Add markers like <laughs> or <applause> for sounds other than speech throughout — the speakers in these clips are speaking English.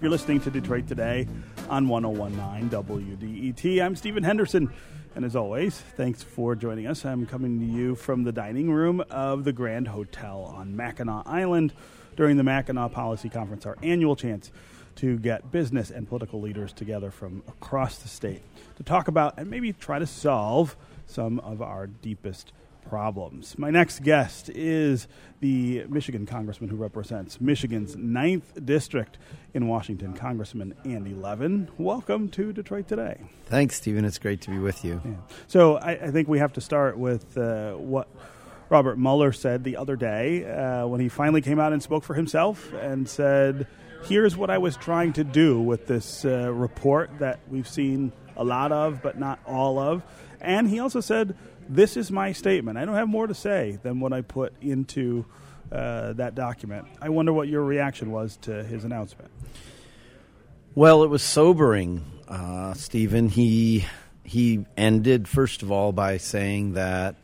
You're listening to Detroit Today on 1019 WDET. I'm Stephen Henderson. And as always, thanks for joining us. I'm coming to you from the dining room of the Grand Hotel on Mackinac Island during the Mackinac Policy Conference, our annual chance to get business and political leaders together from across the state to talk about and maybe try to solve some of our deepest problems. My next guest is the Michigan congressman who represents Michigan's 9th district in Washington, Congressman Andy Levin. Welcome to Detroit Today. Thanks, Stephen. It's great to be with you. Yeah. So I, I, think we have to start with uh, what Robert Mueller said the other day uh, when he finally came out and spoke for himself and said, Here's what I was trying to do with this uh, report that we've seen a lot of, but not all of. And he also said, This is my statement. I don't have more to say than what I put into uh, that document. I wonder what your reaction was to his announcement. Well, it was sobering, uh, Stephen. He he ended first of all by saying that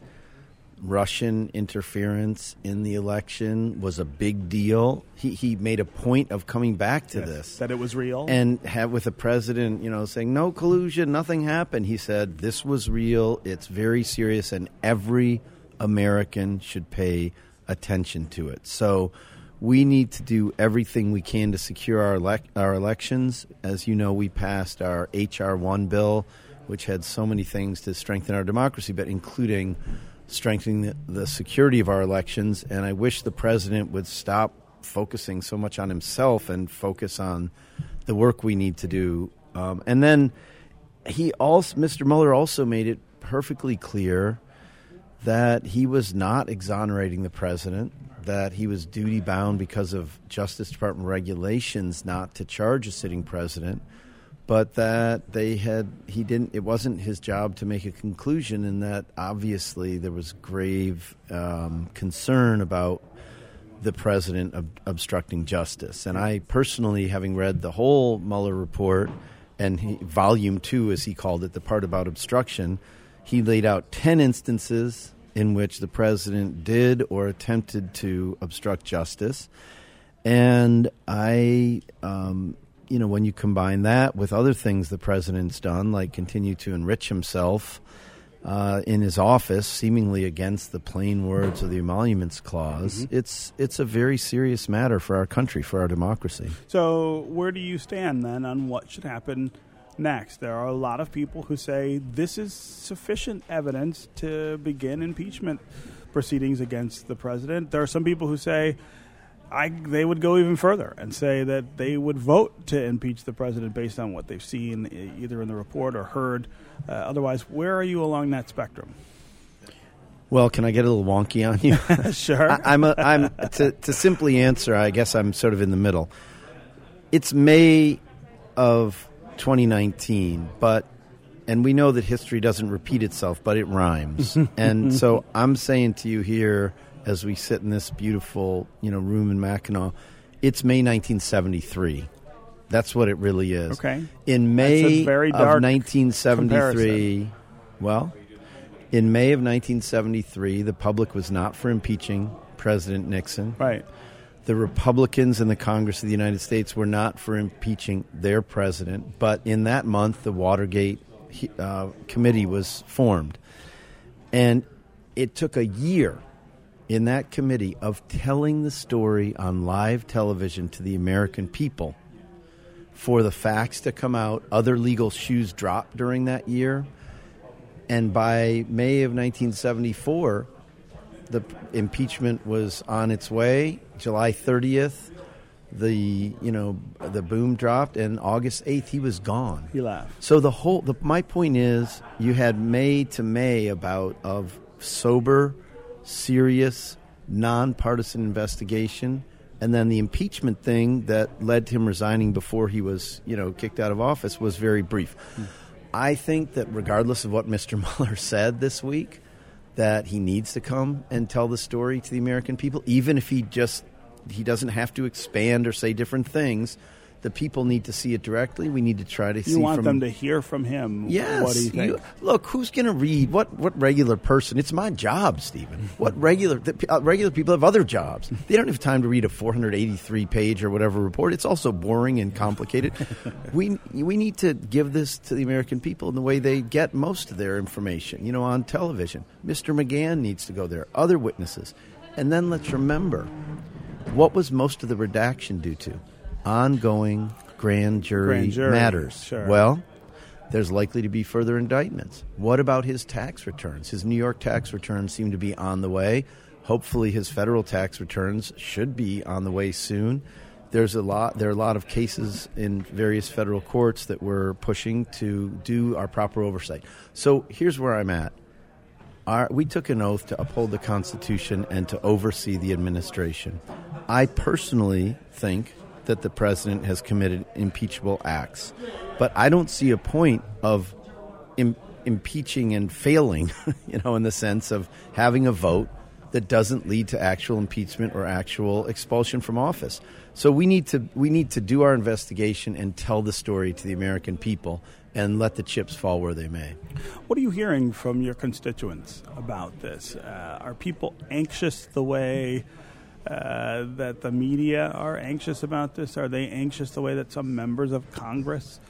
Russian interference in the election was a big deal. He he made a point of coming back to Yes, this that it was real. and have with the president, you know, saying no collusion, nothing happened. He said this was real. It's very serious, and every American should pay attention to it. So. We need to do everything we can to secure our elec- our elections. As you know, we passed our HR one bill, which had so many things to strengthen our democracy, but including strengthening the, the security of our elections. And I wish the president would stop focusing so much on himself and focus on the work we need to do. Um, and then he also, Mr. Mueller also made it perfectly clear that he was not exonerating the president, that he was duty bound because of Justice Department regulations not to charge a sitting president, but that they had he didn't. It wasn't his job to make a conclusion, and that obviously there was grave um, concern about the president ob- obstructing justice. And I personally, having read the whole Mueller report and he, volume two, as he called it, the part about obstruction, he laid out 10 instances in which the president did or attempted to obstruct justice. And I, um, you know, when you combine that with other things the president's done, like continue to enrich himself uh, in his office, seemingly against the plain words of the emoluments clause, it's it's a very serious matter for our country, for our democracy. So, where do you stand then on what should happen next? There are a lot of people who say this is sufficient evidence to begin impeachment proceedings against the president. There are some people who say I, they would go even further and say that they would vote to impeach the president based on what they've seen either in the report or heard. Uh, otherwise, where are you along that spectrum? Well, can I get a little wonky on you? <laughs> Sure. I, I'm a, I'm to, to simply answer. I guess I'm sort of in the middle. It's May of 2019, but and we know that history doesn't repeat itself, but it rhymes. <laughs> and so I'm saying to you here, as we sit in this beautiful you know room in Mackinac, it's May 1973. That's what it really is. Okay. In May of dark 1973, well, in May of 1973, the public was not for impeaching President Nixon. right. The Republicans in the Congress of the United States were not for impeaching their president, but in that month, the Watergate uh, committee was formed. And it took a year in that committee of telling the story on live television to the American people for the facts to come out. Other legal shoes dropped during that year. And by May of 1974, the impeachment was on its way. July 30th, the you know the boom dropped, and August 8th he was gone. He laughed. So the whole the, my point is, you had May to May about of sober, serious, nonpartisan investigation, and then the impeachment thing that led to him resigning before he was you know kicked out of office was very brief. I think that regardless of what <laughs> Mr. Mueller said this week, that he needs to come and tell the story to the American people, even if he just he doesn't have to expand or say different things. The people need to see it directly. We need to try to You see You want from them to hear from him Yes. what he thinks. you- look, who's going to read? What what regular person? It's my job, Stephen. What regular the, uh, regular people have other jobs. They don't have time to read a 483 page or whatever report. It's also boring and complicated. <laughs> we we need to give this to the American people in the way they get most of their information. You know, on television. Mr. McGahn needs to go there. Other witnesses, and then let's remember what was most of the redaction due to? Ongoing grand jury, Grand jury, matters. sure. Well, there's likely to be further indictments. What about his tax returns? His New York tax returns seem to be on the way. Hopefully, his federal tax returns should be on the way soon. There's a lot. There are a lot of cases in various federal courts that we're pushing to do our proper oversight. So here's where I'm at. Our, we took an oath to uphold the Constitution and to oversee the administration. I personally think that the president has committed impeachable acts, but I don't see a point of Im- impeaching and failing, <laughs> you know, in the sense of having a vote that doesn't lead to actual impeachment or actual expulsion from office. So we need to we need to do our investigation and tell the story to the American people and let the chips fall where they may. What are you hearing from your constituents about this? Uh, are people anxious the way uh, that the media are anxious about this? Are they anxious the way that some members of Congress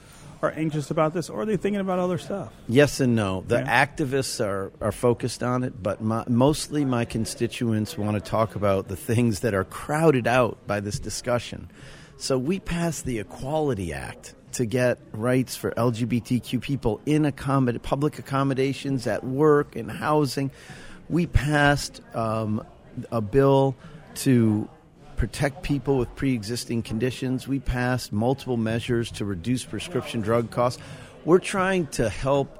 are anxious about this, or are they thinking about other stuff? Yes and no. The Yeah. activists are, are focused on it, but my, mostly my constituents want to talk about the things that are crowded out by this discussion. So we passed the Equality Act to get rights for LGBTQ people in accommod- public accommodations, at work, in housing. We passed um, a bill to protect people with pre-existing conditions. We passed multiple measures to reduce prescription drug costs. We're trying to help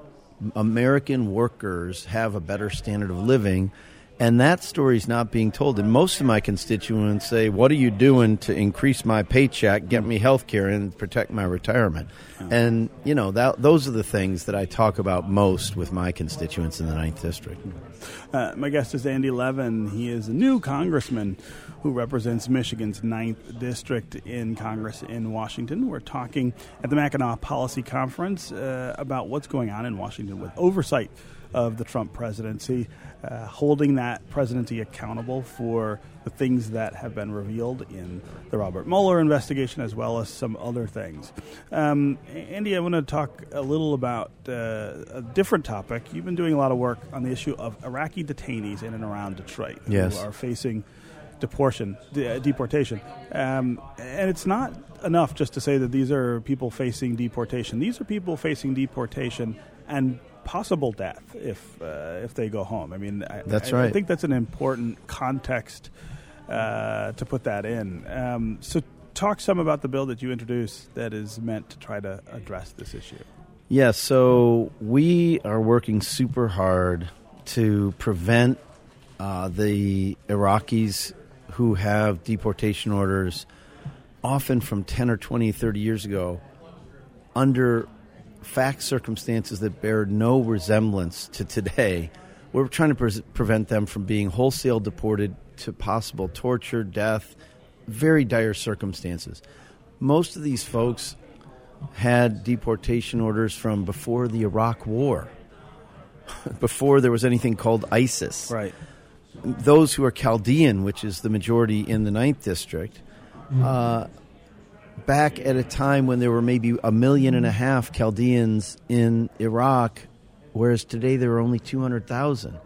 American workers have a better standard of living. And that story is not being told. And most of my constituents say, What are you doing to increase my paycheck, get me health care, and protect my retirement? And, you know, that, those are the things that I talk about most with my constituents in the Ninth District. Uh, my guest is Andy Levin. He is a new congressman who represents Michigan's 9th District in Congress in Washington. We're talking at the Mackinac Policy Conference uh, about what's going on in Washington with oversight of the Trump presidency, uh, holding that presidency accountable for the things that have been revealed in the Robert Mueller investigation, as well as some other things. Um, Andy, I want to talk a little about uh, a different topic. You've been doing a lot of work on the issue of Iraqi detainees in and around Detroit Yes. who are facing deportation, de- uh, deportation. Um, and it's not enough just to say that these are people facing deportation. These are people facing deportation and possible death if uh, if they go home. I mean, I, That's I, I think that's an important context uh, to put that in. Um, so, talk some about the bill that you introduced that is meant to try to address this issue. Yeah, so we are working super hard to prevent uh, the Iraqis who have deportation orders, often from 10 or 20, 30 years ago, under fact circumstances that bear no resemblance to today. We're trying to pre- prevent them from being wholesale deported to possible torture, death, very dire circumstances. Most of these folks had deportation orders from before the Iraq War, <laughs> before there was anything called ISIS. Right. Those who are Chaldean, which is the majority in the Ninth District, uh, back at a time when there were maybe a million and a half Chaldeans in Iraq, whereas today there are only 200,000.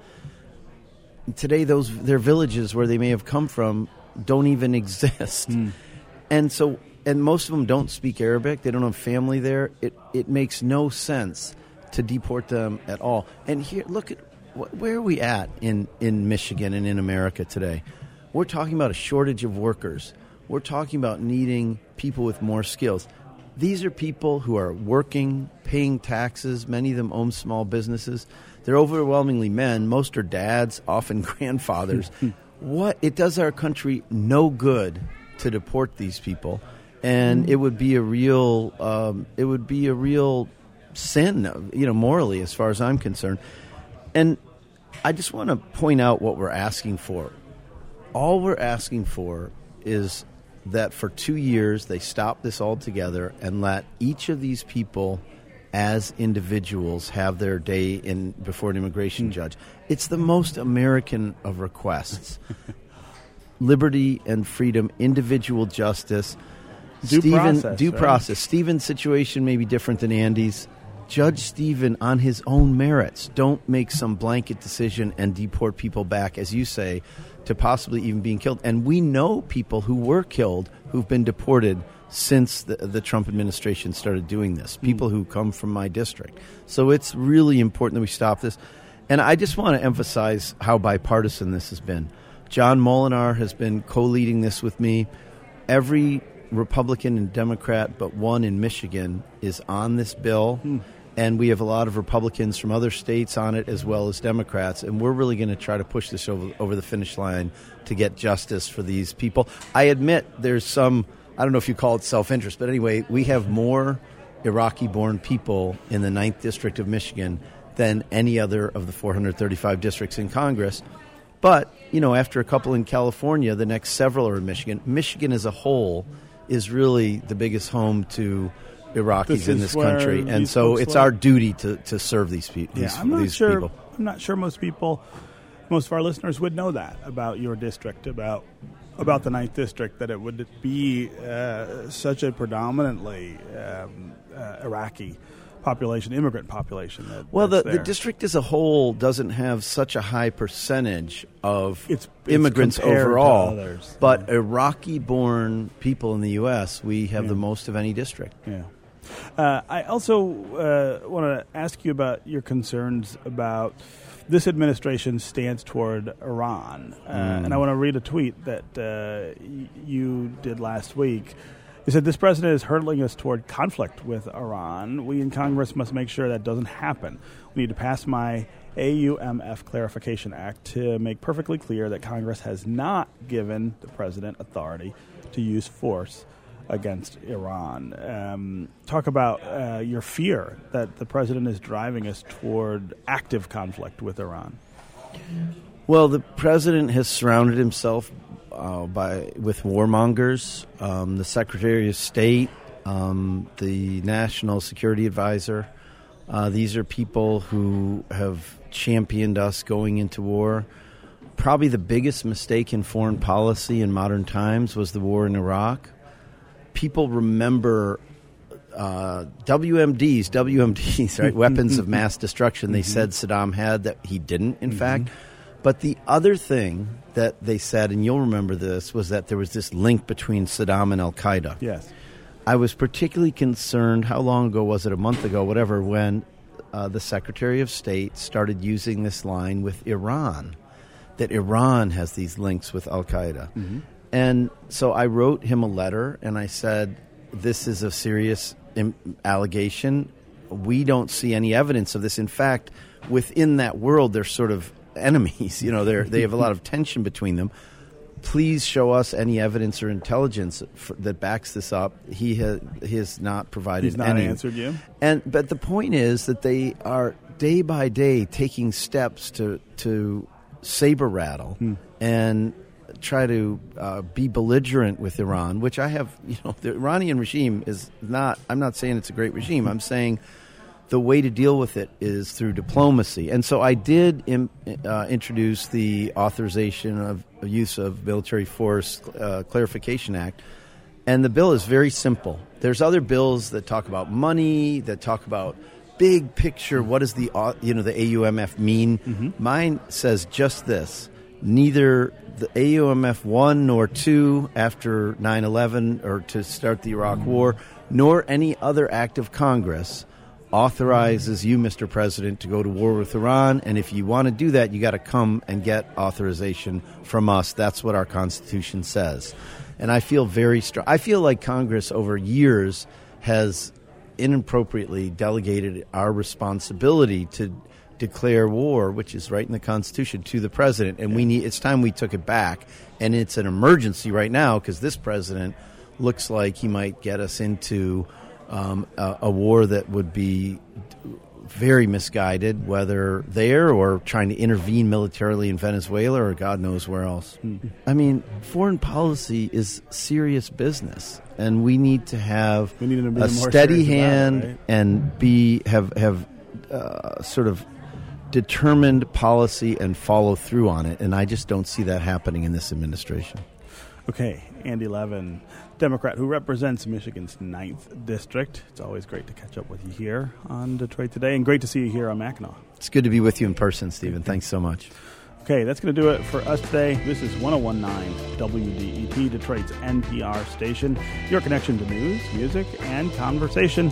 Today, those their villages where they may have come from don't even <laughs> exist, hmm. and so and most of them don't speak Arabic. They don't have family there. It it makes no sense to deport them at all. And here, look at wh- where are we at in in Michigan and in America today. We're talking about a shortage of workers. We're talking about needing people with more skills. These are people who are working, paying taxes. Many of them own small businesses. They're overwhelmingly men. Most are dads, <laughs> often grandfathers. <laughs> what it does our country no good to deport these people, and it would be a real um, it would be a real sin, you know, morally as far as I'm concerned. And I just want to point out what we're asking for. All we're asking for is that for two years they stop this altogether and let each of these people as individuals have their day in before an immigration hmm. judge. It's the most American of requests. Liberty and freedom, individual justice. Due Stephen, process, due right? process. Stephen's situation may be different than Andy's. Judge Stephen on his own merits. Don't make some blanket decision and deport people back, as you say, to possibly even being killed. And we know people who were killed who've been deported since the, the Trump administration started doing this. Hmm. People who come from my district. So it's really important that we stop this. And I just want to emphasize how bipartisan this has been. John Moolenaar has been co leading this with me. Every Republican and Democrat, but one in Michigan, is on this bill. Hmm. And we have a lot of Republicans from other states on it as well as Democrats. And we're really going to try to push this over, over the finish line to get justice for these people. I admit there's some, I don't know if you call it self interest, but anyway, we have more Iraqi born people in the 9th District of Michigan than any other of the 435 districts in Congress. But, you know, after a couple in California, the next several are in Michigan. Michigan as a whole is really the biggest home to Iraqis This in this country. And so it's live? our duty to, to serve these, pe- these, Yeah, I'm not these sure. people. I'm not sure most people, most of our listeners would know that about your district, about about the ninth district, that it would be uh, such a predominantly um, uh, Iraqi population, immigrant population. That, Well, the, the district as a whole doesn't have such a high percentage of It's- immigrants overall. But Iraqi born people in the U.S., we have Yeah. the most of any district. Yeah. Uh, I also uh, want to ask you about your concerns about this administration's stance toward Iran. Uh, And I want to read a tweet that uh, y- you did last week. You said, This president is hurtling us toward conflict with Iran. We in Congress must make sure that doesn't happen. We need to pass my AUMF Clarification Act to make perfectly clear that Congress has not given the president authority to use force against Iran. Um, talk about uh, your fear that the president is driving us toward active conflict with Iran. Well, the president has surrounded himself uh, by with warmongers. Um, the Secretary of State, um, the National Security Advisor. Uh, these are people who have championed us going into war. Probably the biggest mistake in foreign policy in modern times was the war in Iraq. People remember uh, WMDs, WMDs, right? <laughs> Weapons of mass destruction. They said Saddam had that he didn't, in fact. But the other thing that they said, and you'll remember this, was that there was this link between Saddam and Al Qaeda. Yes. I was particularly concerned. How long ago was it? A month ago, whatever. When uh, the Secretary of State started using this line with Iran, that Iran has these links with Al Qaeda, and so I wrote him a letter and I said, "This is a serious Im- allegation. We don't see any evidence of this. In fact, within that world, they're sort of enemies. <laughs> You know, they they have a lot of tension between them." please show us any evidence or intelligence f that backs this up. He has he has not provided He's not any. answered you? And but the point is that they are day by day taking steps to to saber rattle hmm. and try to uh, be belligerent with Iran, which I have. You know, the Iranian regime is not. I'm not saying it's a great regime. I'm saying the way to deal with it is through diplomacy. And so I did Im, uh, introduce the authorization of use of military force uh, clarification act. And the bill is very simple. There's other bills that talk about money, that talk about big picture. What does the you know the AUMF mean? Mine says just this: neither the AUMF one nor two after 9/11 or to start the Iraq War, nor any other act of Congress authorizes you, Mr. President, to go to war with Iran. And if you want to do that, you got to come and get authorization from us. That's what our Constitution says. And I feel very strong. I feel like Congress over years has inappropriately delegated our responsibility to declare war, which is right in the Constitution, to the president. And we need. It's time we took it back. And it's an emergency right now because this president looks like he might get us into um, a, a war that would be very misguided, whether there or trying to intervene militarily in Venezuela or God knows where else. Mm-hmm. I mean, foreign policy is serious business, and we need to have need to a steady hand it, right? and be have have uh, sort of determined policy and follow through on it. And I just don't see that happening in this administration. Okay, Andy Levin, Democrat who represents Michigan's 9th District. It's always great to catch up with you here on Detroit Today, and great to see you here on Mackinac. It's good to be with you in person, Stephen. Thanks so much. Okay, that's going to do it for us today. This is 1019 WDET, Detroit's NPR station, your connection to news, music, and conversation.